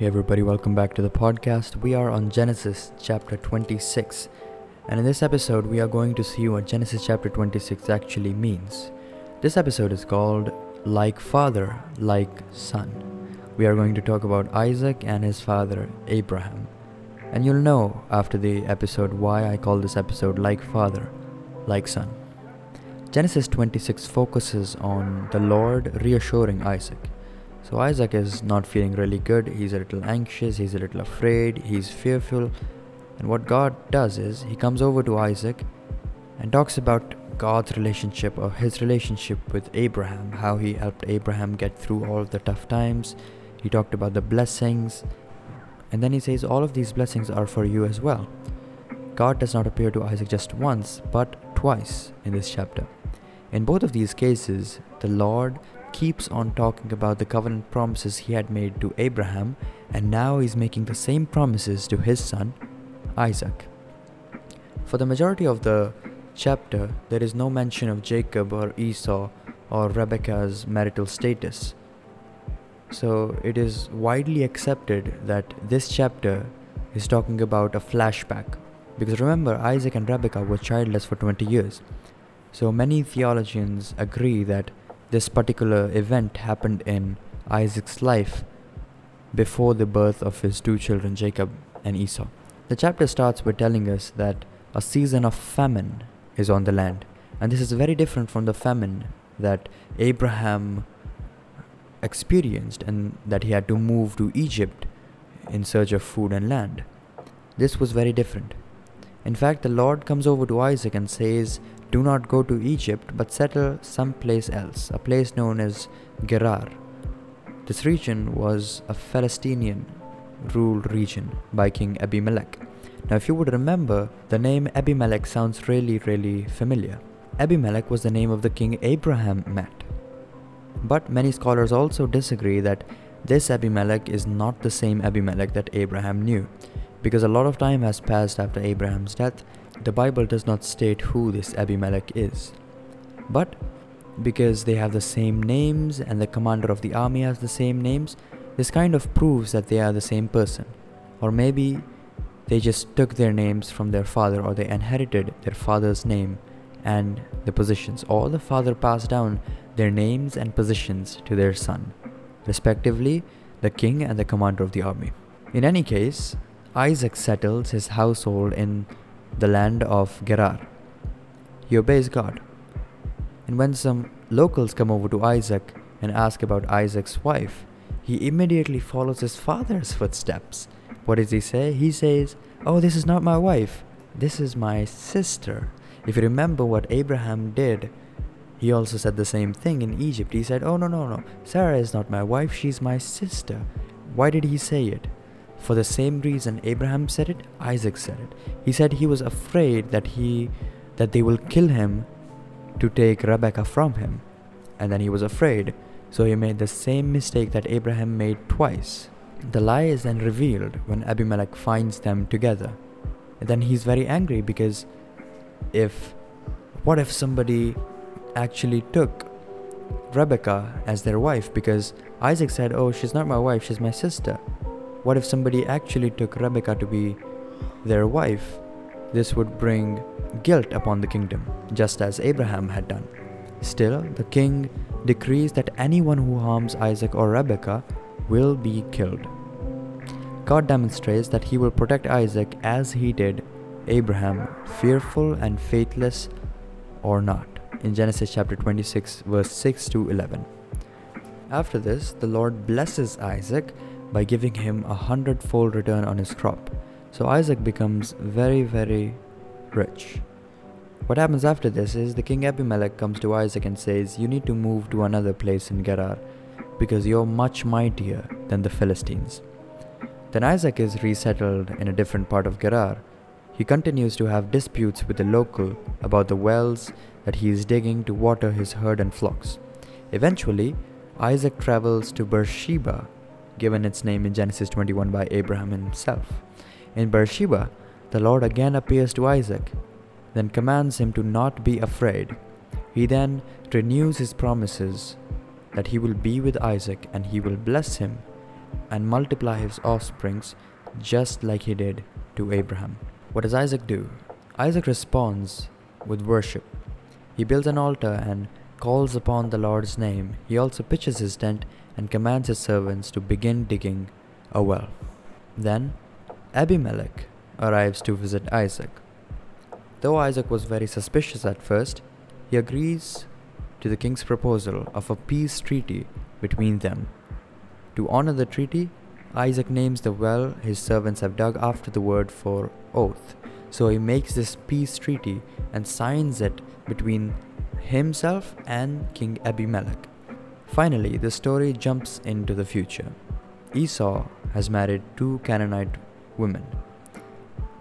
Hey, everybody, welcome back to the podcast. We are on Genesis chapter 26, and in this episode, we are going to see what Genesis chapter 26 actually means. This episode is called Like Father, Like Son. We are going to talk about Isaac and his father, Abraham. And you'll know after the episode why I call this episode Like Father, Like Son. Genesis 26 focuses on the Lord reassuring Isaac. So Isaac is not feeling really good, he's a little anxious, he's a little afraid, he's fearful. And what God does is he comes over to Isaac and talks about God's relationship or his relationship with Abraham, how he helped Abraham get through all the tough times. He talked about the blessings. And then he says, All of these blessings are for you as well. God does not appear to Isaac just once, but twice in this chapter. In both of these cases, the Lord keeps on talking about the covenant promises he had made to Abraham, and now he's making the same promises to his son, Isaac. For the majority of the chapter, there is no mention of Jacob or Esau or Rebekah's marital status. So it is widely accepted that this chapter is talking about a flashback. Because remember, Isaac and Rebekah were childless for 20 years. So many theologians agree that this particular event happened in Isaac's life before the birth of his two children, Jacob and Esau. The chapter starts with telling us that a season of famine is on the land, and this is very different from the famine that Abraham experienced and that he had to move to Egypt in search of food and land. This was very different. In fact, the Lord comes over to Isaac and says, do not go to Egypt, but settle someplace else, a place known as Gerar. This region was a Philistinian ruled region by King Abimelech. Now, if you would remember, the name Abimelech sounds really, really familiar. Abimelech was the name of the king Abraham met. But many scholars also disagree that this Abimelech is not the same Abimelech that Abraham knew, because a lot of time has passed after Abraham's death the Bible does not state who this Abimelech is. But because they have the same names and the commander of the army has the same names, this kind of proves that they are the same person. Or maybe they just took their names from their father or they inherited their father's name and the positions, or the father passed down their names and positions to their son, respectively, the king and the commander of the army. In any case, Isaac settles his household in the land of Gerar. He obeys God. And when some locals come over to Isaac and ask about Isaac's wife, he immediately follows his father's footsteps. What does he say? He says, Oh, this is not my wife, this is my sister. If you remember what Abraham did, he also said the same thing in Egypt. He said, Oh, no, no, no, Sarah is not my wife, she's my sister. Why did he say it? For the same reason Abraham said it, Isaac said it. He said he was afraid that he that they will kill him to take Rebekah from him. And then he was afraid, so he made the same mistake that Abraham made twice. The lie is then revealed when Abimelech finds them together. And then he's very angry because if what if somebody actually took Rebekah as their wife because Isaac said, "Oh, she's not my wife, she's my sister." What if somebody actually took Rebekah to be their wife? This would bring guilt upon the kingdom, just as Abraham had done. Still, the king decrees that anyone who harms Isaac or Rebekah will be killed. God demonstrates that he will protect Isaac as he did Abraham, fearful and faithless or not, in Genesis chapter 26, verse 6 to 11. After this, the Lord blesses Isaac by giving him a hundredfold return on his crop. So Isaac becomes very, very rich. What happens after this is the king Abimelech comes to Isaac and says, You need to move to another place in Gerar because you're much mightier than the Philistines. Then Isaac is resettled in a different part of Gerar. He continues to have disputes with the local about the wells that he is digging to water his herd and flocks. Eventually, Isaac travels to Beersheba given its name in Genesis 21 by Abraham himself. In Beersheba, the Lord again appears to Isaac, then commands him to not be afraid. He then renews his promises that he will be with Isaac and he will bless him and multiply his offsprings just like he did to Abraham. What does Isaac do? Isaac responds with worship. He builds an altar and calls upon the Lord's name. He also pitches his tent and commands his servants to begin digging a well. Then Abimelech arrives to visit Isaac. Though Isaac was very suspicious at first, he agrees to the king's proposal of a peace treaty between them. To honor the treaty, Isaac names the well his servants have dug after the word for oath. So he makes this peace treaty and signs it between himself and King Abimelech. Finally, the story jumps into the future. Esau has married two Canaanite women.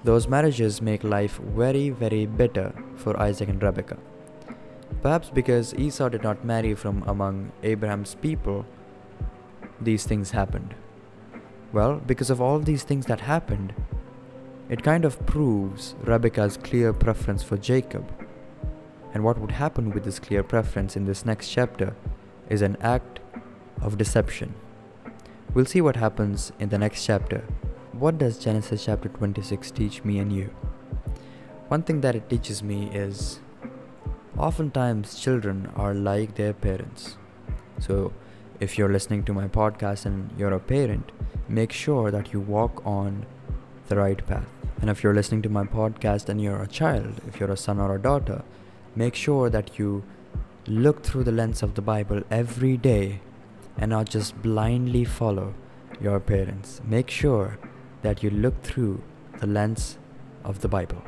Those marriages make life very, very bitter for Isaac and Rebekah. Perhaps because Esau did not marry from among Abraham's people, these things happened. Well, because of all these things that happened, it kind of proves Rebekah's clear preference for Jacob. And what would happen with this clear preference in this next chapter is an act of deception. We'll see what happens in the next chapter. What does Genesis chapter 26 teach me and you? One thing that it teaches me is oftentimes children are like their parents. So, if you're listening to my podcast and you're a parent, make sure that you walk on the right path. And if you're listening to my podcast and you're a child, if you're a son or a daughter, make sure that you look through the lens of the Bible every day and not just blindly follow your parents. Make sure that you look through the lens of the Bible.